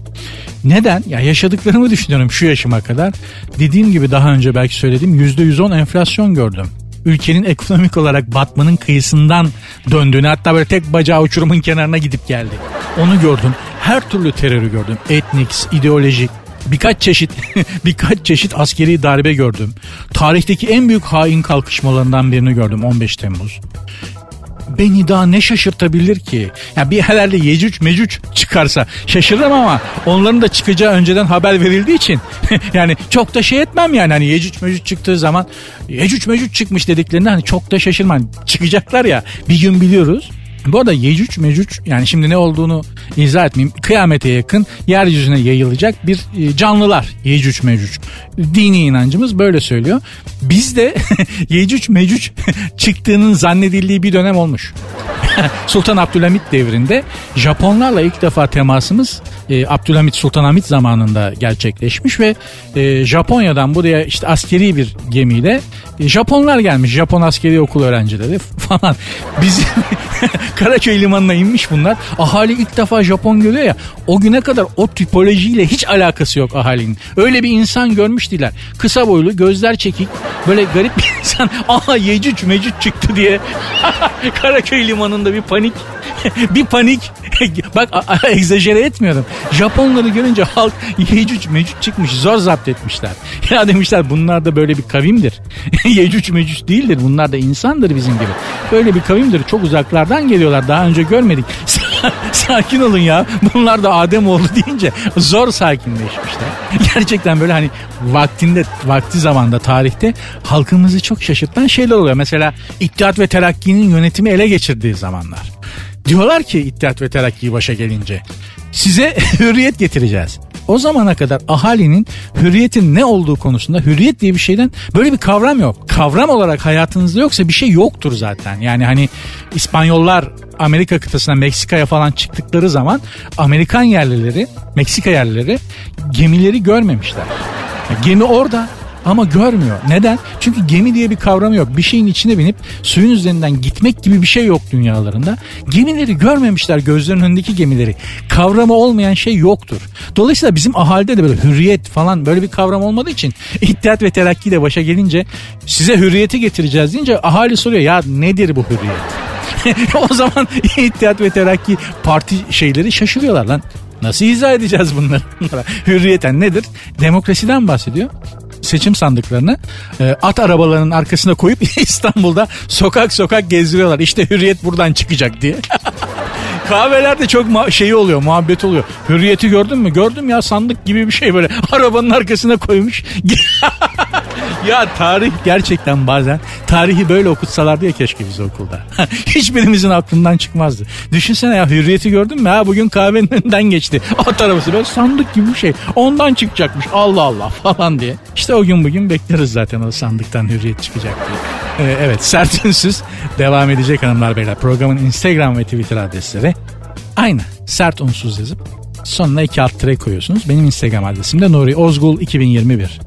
Neden? Ya yaşadıklarımı düşünüyorum şu yaşıma kadar. Dediğim gibi daha önce belki söyledim %110 enflasyon gördüm ülkenin ekonomik olarak batmanın kıyısından döndüğünü hatta böyle tek bacağı uçurumun kenarına gidip geldi. Onu gördüm. Her türlü terörü gördüm. Etnik, ideolojik, birkaç çeşit birkaç çeşit askeri darbe gördüm. Tarihteki en büyük hain kalkışmalarından birini gördüm 15 Temmuz beni daha ne şaşırtabilir ki? Ya bir herhalde Yecüc Mecüc çıkarsa şaşırırım ama onların da çıkacağı önceden haber verildiği için yani çok da şey etmem yani hani Yecüc Mecüc çıktığı zaman Yecüc Mecüc çıkmış dediklerinde hani çok da şaşırmam. Çıkacaklar ya bir gün biliyoruz. Bu arada Yecüc Mecüc yani şimdi ne olduğunu izah etmeyeyim. Kıyamete yakın yeryüzüne yayılacak bir e, canlılar Yecüc Mecüc. Dini inancımız böyle söylüyor. Bizde Yecüc Mecüc çıktığının zannedildiği bir dönem olmuş. Sultan Abdülhamit devrinde Japonlarla ilk defa temasımız e, Abdülhamit Sultanahmet zamanında gerçekleşmiş ve e, Japonya'dan buraya işte askeri bir gemiyle e, Japonlar gelmiş. Japon askeri okul öğrencileri falan. Bizim Karaköy limanına inmiş bunlar. Ahali ilk defa Japon görüyor ya. O güne kadar o tipolojiyle hiç alakası yok ahalinin. Öyle bir insan görmüş değiller. Kısa boylu, gözler çekik, böyle garip bir insan. Aha Yecüc Mecüc çıktı diye. Karaköy limanında bir panik. bir panik. Bak egzajere etmiyorum. Japonları görünce halk Yecüc Mecüc çıkmış. Zor zapt etmişler. Ya demişler bunlar da böyle bir kavimdir. Yecüc Mecüc değildir. Bunlar da insandır bizim gibi. Böyle bir kavimdir. Çok uzaklardan geliyorlar. Daha önce görmedik. Sakin olun ya. Bunlar da Adem oldu deyince zor sakinleşmişler. Gerçekten böyle hani vaktinde vakti zamanda tarihte halkımızı çok şaşırtan şeyler oluyor. Mesela İttihat ve Terakki'nin yönetimi ele geçirdiği zamanlar. Diyorlar ki İttihat ve Terakki başa gelince size hürriyet getireceğiz. O zamana kadar ahalinin hürriyetin ne olduğu konusunda hürriyet diye bir şeyden böyle bir kavram yok. Kavram olarak hayatınızda yoksa bir şey yoktur zaten. Yani hani İspanyollar Amerika kıtasına Meksika'ya falan çıktıkları zaman Amerikan yerlileri, Meksika yerlileri gemileri görmemişler. Gemi orada ama görmüyor. Neden? Çünkü gemi diye bir kavram yok. Bir şeyin içine binip suyun üzerinden gitmek gibi bir şey yok dünyalarında. Gemileri görmemişler gözlerinin önündeki gemileri. Kavramı olmayan şey yoktur. Dolayısıyla bizim ahalide de böyle hürriyet falan böyle bir kavram olmadığı için İttihat ve Terakki de başa gelince size hürriyeti getireceğiz deyince ahali soruyor ya nedir bu hürriyet? o zaman İttihat ve Terakki parti şeyleri şaşırıyorlar lan. Nasıl izah edeceğiz bunları? Hürriyeten nedir? Demokrasiden bahsediyor seçim sandıklarını e, at arabalarının arkasına koyup İstanbul'da sokak sokak gezdiriyorlar. İşte hürriyet buradan çıkacak diye. Kahvelerde çok ma- şeyi oluyor, muhabbet oluyor. Hürriyeti gördün mü? Gördüm ya sandık gibi bir şey böyle arabanın arkasına koymuş. ya tarih gerçekten bazen tarihi böyle okutsalardı ya keşke biz okulda. Hiçbirimizin aklından çıkmazdı. Düşünsene ya hürriyeti gördün mü? Ha bugün kahvenin önünden geçti. At arabası böyle sandık gibi bir şey. Ondan çıkacakmış. Allah Allah falan diye. İşte o gün bugün bekleriz zaten o sandıktan hürriyet çıkacak diye. Ee, evet sert ünsüz devam edecek hanımlar beyler. Programın Instagram ve Twitter adresleri aynı sert unsuz yazıp sonuna iki alt koyuyorsunuz. Benim Instagram adresim de Nuri Ozgul 2021.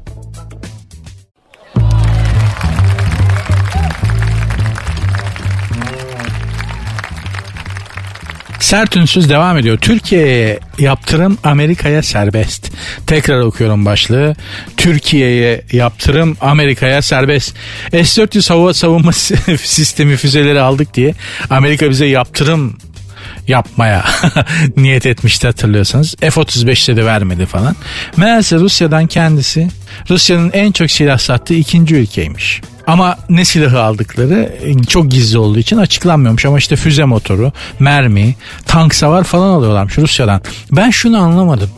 Sert ünsüz devam ediyor. Türkiye'ye yaptırım Amerika'ya serbest. Tekrar okuyorum başlığı. Türkiye'ye yaptırım Amerika'ya serbest. S-400 hava savunma sistemi füzeleri aldık diye Amerika bize yaptırım yapmaya niyet etmişti hatırlıyorsanız. F-35'te de vermedi falan. Meğerse Rusya'dan kendisi Rusya'nın en çok silah sattığı ikinci ülkeymiş. Ama ne silahı aldıkları e, çok gizli olduğu için açıklanmıyormuş. Ama işte füze motoru, mermi, tank savar falan alıyorlarmış Rusya'dan. Ben şunu anlamadım.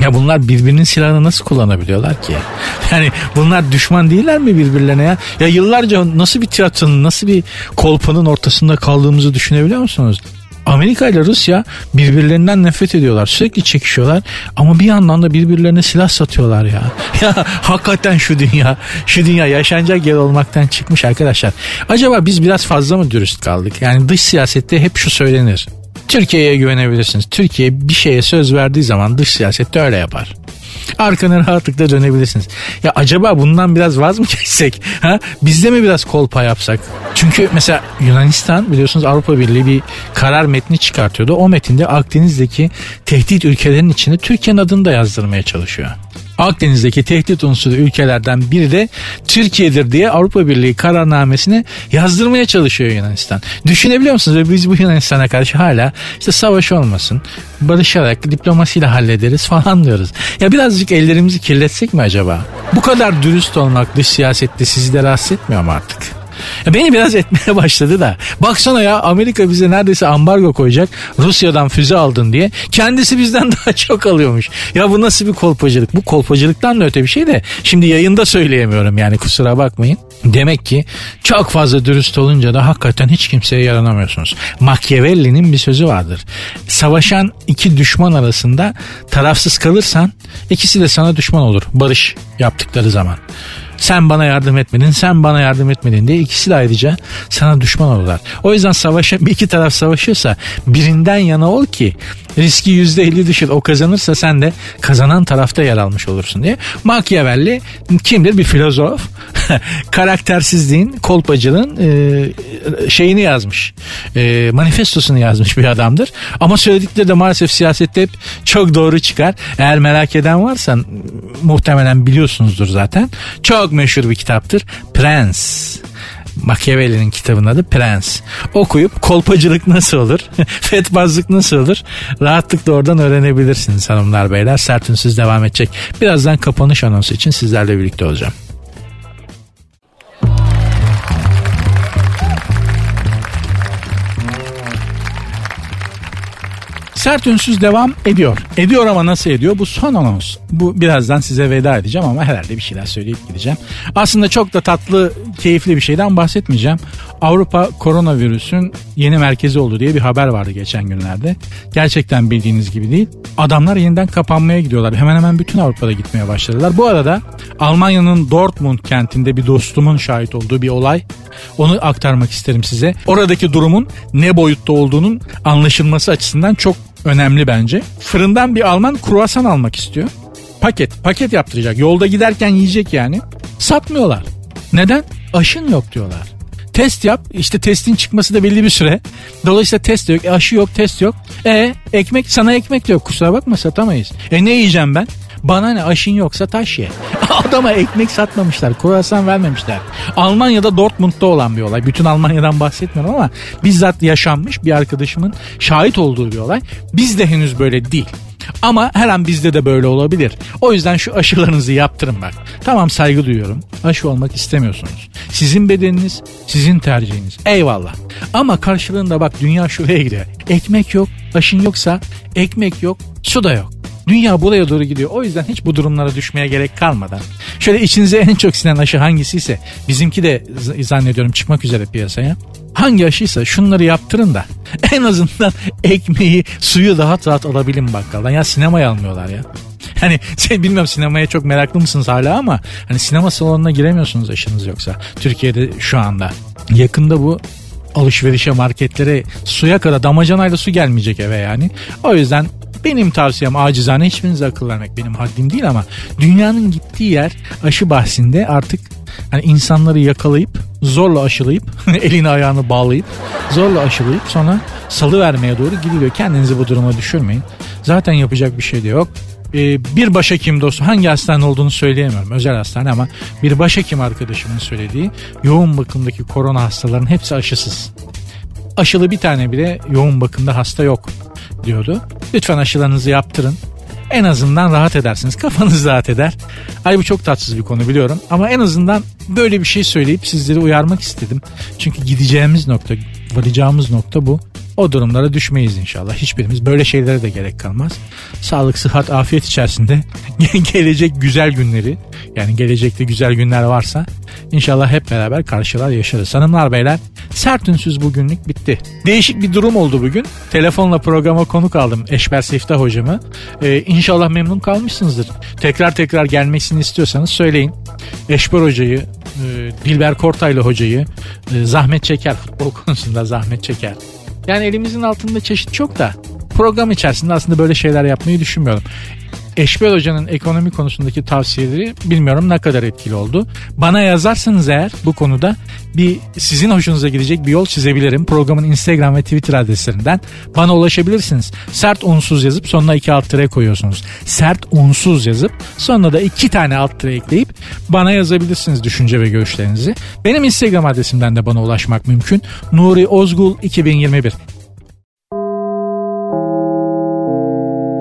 Ya bunlar birbirinin silahını nasıl kullanabiliyorlar ki? Yani bunlar düşman değiller mi birbirlerine ya? Ya yıllarca nasıl bir tiyatronun, nasıl bir kolpanın ortasında kaldığımızı düşünebiliyor musunuz? Amerika ile Rusya birbirlerinden nefret ediyorlar. Sürekli çekişiyorlar ama bir yandan da birbirlerine silah satıyorlar ya. Ya hakikaten şu dünya, şu dünya yaşanacak yer olmaktan çıkmış arkadaşlar. Acaba biz biraz fazla mı dürüst kaldık? Yani dış siyasette hep şu söylenir. Türkiye'ye güvenebilirsiniz. Türkiye bir şeye söz verdiği zaman dış siyasette öyle yapar. Arkana rahatlıkla dönebilirsiniz. Ya acaba bundan biraz vaz mı geçsek? Ha? Biz de mi biraz kolpa yapsak? Çünkü mesela Yunanistan biliyorsunuz Avrupa Birliği bir karar metni çıkartıyordu. O metinde Akdeniz'deki tehdit ülkelerin içinde Türkiye'nin adını da yazdırmaya çalışıyor. Akdeniz'deki tehdit unsuru ülkelerden biri de Türkiye'dir diye Avrupa Birliği kararnamesini yazdırmaya çalışıyor Yunanistan. Düşünebiliyor musunuz? Ve biz bu Yunanistan'a karşı hala işte savaş olmasın, barışarak, diplomasiyle hallederiz falan diyoruz. Ya birazcık ellerimizi kirletsek mi acaba? Bu kadar dürüst olmak dış siyasette sizi de rahatsız etmiyor mu artık? Ya beni biraz etmeye başladı da. Baksana ya Amerika bize neredeyse ambargo koyacak. Rusya'dan füze aldın diye. Kendisi bizden daha çok alıyormuş. Ya bu nasıl bir kolpacılık? Bu kolpacılıktan da öte bir şey de. Şimdi yayında söyleyemiyorum yani kusura bakmayın. Demek ki çok fazla dürüst olunca da hakikaten hiç kimseye yaranamıyorsunuz. Machiavelli'nin bir sözü vardır. Savaşan iki düşman arasında tarafsız kalırsan ikisi de sana düşman olur. Barış yaptıkları zaman. Sen bana yardım etmedin, sen bana yardım etmedin diye ikisi de ayrıca sana düşman olurlar. O yüzden savaşa bir iki taraf savaşıyorsa birinden yana ol ki riski yüzde elli düşür. O kazanırsa sen de kazanan tarafta yer almış olursun diye. Machiavelli kimdir? Bir filozof. Karaktersizliğin, kolpacılığın e, şeyini yazmış. E, manifestosunu yazmış bir adamdır. Ama söyledikleri de maalesef siyasette hep çok doğru çıkar. Eğer merak eden varsa muhtemelen biliyorsunuzdur zaten. Çok meşhur bir kitaptır. Prens. Machiavelli'nin kitabının adı Prens. Okuyup kolpacılık nasıl olur, fetbazlık nasıl olur rahatlıkla oradan öğrenebilirsiniz hanımlar beyler. Sert devam edecek. Birazdan kapanış anonsu için sizlerle birlikte olacağım. Sert Ünsüz devam ediyor. Ediyor ama nasıl ediyor? Bu son anons. Bu birazdan size veda edeceğim ama herhalde bir şeyler söyleyip gideceğim. Aslında çok da tatlı, keyifli bir şeyden bahsetmeyeceğim. Avrupa koronavirüsün yeni merkezi oldu diye bir haber vardı geçen günlerde. Gerçekten bildiğiniz gibi değil. Adamlar yeniden kapanmaya gidiyorlar. Hemen hemen bütün Avrupa'da gitmeye başladılar. Bu arada Almanya'nın Dortmund kentinde bir dostumun şahit olduğu bir olay. Onu aktarmak isterim size. Oradaki durumun ne boyutta olduğunun anlaşılması açısından çok önemli bence. Fırından bir Alman kruvasan almak istiyor. Paket, paket yaptıracak. Yolda giderken yiyecek yani. Satmıyorlar. Neden? Aşın yok diyorlar. Test yap. İşte testin çıkması da belli bir süre. Dolayısıyla test yok. Aşı yok, test yok. E ekmek sana ekmek yok. Kusura bakma satamayız. E ne yiyeceğim ben? Bana ne aşın yoksa taş ye. Adama ekmek satmamışlar. Kruvasan vermemişler. Almanya'da Dortmund'da olan bir olay. Bütün Almanya'dan bahsetmiyorum ama bizzat yaşanmış bir arkadaşımın şahit olduğu bir olay. Bizde henüz böyle değil. Ama her an bizde de böyle olabilir. O yüzden şu aşılarınızı yaptırın bak. Tamam saygı duyuyorum. Aşı olmak istemiyorsunuz. Sizin bedeniniz, sizin tercihiniz. Eyvallah. Ama karşılığında bak dünya şuraya gidiyor. Ekmek yok, aşın yoksa ekmek yok, su da yok. Dünya buraya doğru gidiyor. O yüzden hiç bu durumlara düşmeye gerek kalmadan. Şöyle içinize en çok sinen aşı hangisiyse bizimki de zannediyorum çıkmak üzere piyasaya. Hangi aşıysa şunları yaptırın da en azından ekmeği, suyu rahat rahat alabilin bakkaldan. Ya sinemaya almıyorlar ya. Hani şey bilmiyorum sinemaya çok meraklı mısınız hala ama hani sinema salonuna giremiyorsunuz aşınız yoksa. Türkiye'de şu anda. Yakında bu alışverişe, marketlere suya kadar damacanayla su gelmeyecek eve yani. O yüzden benim tavsiyem acizane hiçbirinize akıl vermek benim haddim değil ama dünyanın gittiği yer aşı bahsinde artık hani insanları yakalayıp zorla aşılayıp elini ayağını bağlayıp zorla aşılayıp sonra salı vermeye doğru gidiliyor. Kendinizi bu duruma düşürmeyin. Zaten yapacak bir şey de yok. Ee, bir başhekim dostu hangi hastane olduğunu söyleyemiyorum özel hastane ama bir başhekim arkadaşımın söylediği yoğun bakımdaki korona hastaların hepsi aşısız. Aşılı bir tane bile yoğun bakımda hasta yok diyordu. Lütfen aşılarınızı yaptırın. En azından rahat edersiniz. Kafanız rahat eder. Ay bu çok tatsız bir konu biliyorum. Ama en azından böyle bir şey söyleyip sizleri uyarmak istedim. Çünkü gideceğimiz nokta, varacağımız nokta bu. O durumlara düşmeyiz inşallah. Hiçbirimiz böyle şeylere de gerek kalmaz. Sağlık, sıhhat, afiyet içerisinde gelecek güzel günleri yani gelecekte güzel günler varsa inşallah hep beraber karşılar yaşarız. Hanımlar beyler sert ünsüz bugünlük bitti. Değişik bir durum oldu bugün. Telefonla programa konuk aldım Eşber Siftah hocamı. Ee, inşallah memnun kalmışsınızdır. Tekrar tekrar gelmesini istiyorsanız söyleyin. Eşber hocayı, e, Dilber Kortaylı hocayı e, zahmet çeker futbol konusunda zahmet çeker. Yani elimizin altında çeşit çok da program içerisinde aslında böyle şeyler yapmayı düşünmüyorum. Eşber Hoca'nın ekonomi konusundaki tavsiyeleri bilmiyorum ne kadar etkili oldu. Bana yazarsanız eğer bu konuda bir sizin hoşunuza gidecek bir yol çizebilirim. Programın Instagram ve Twitter adreslerinden bana ulaşabilirsiniz. Sert unsuz yazıp sonuna iki alt tire koyuyorsunuz. Sert unsuz yazıp sonuna da iki tane alt tire ekleyip bana yazabilirsiniz düşünce ve görüşlerinizi. Benim Instagram adresimden de bana ulaşmak mümkün. Nuri Ozgul 2021.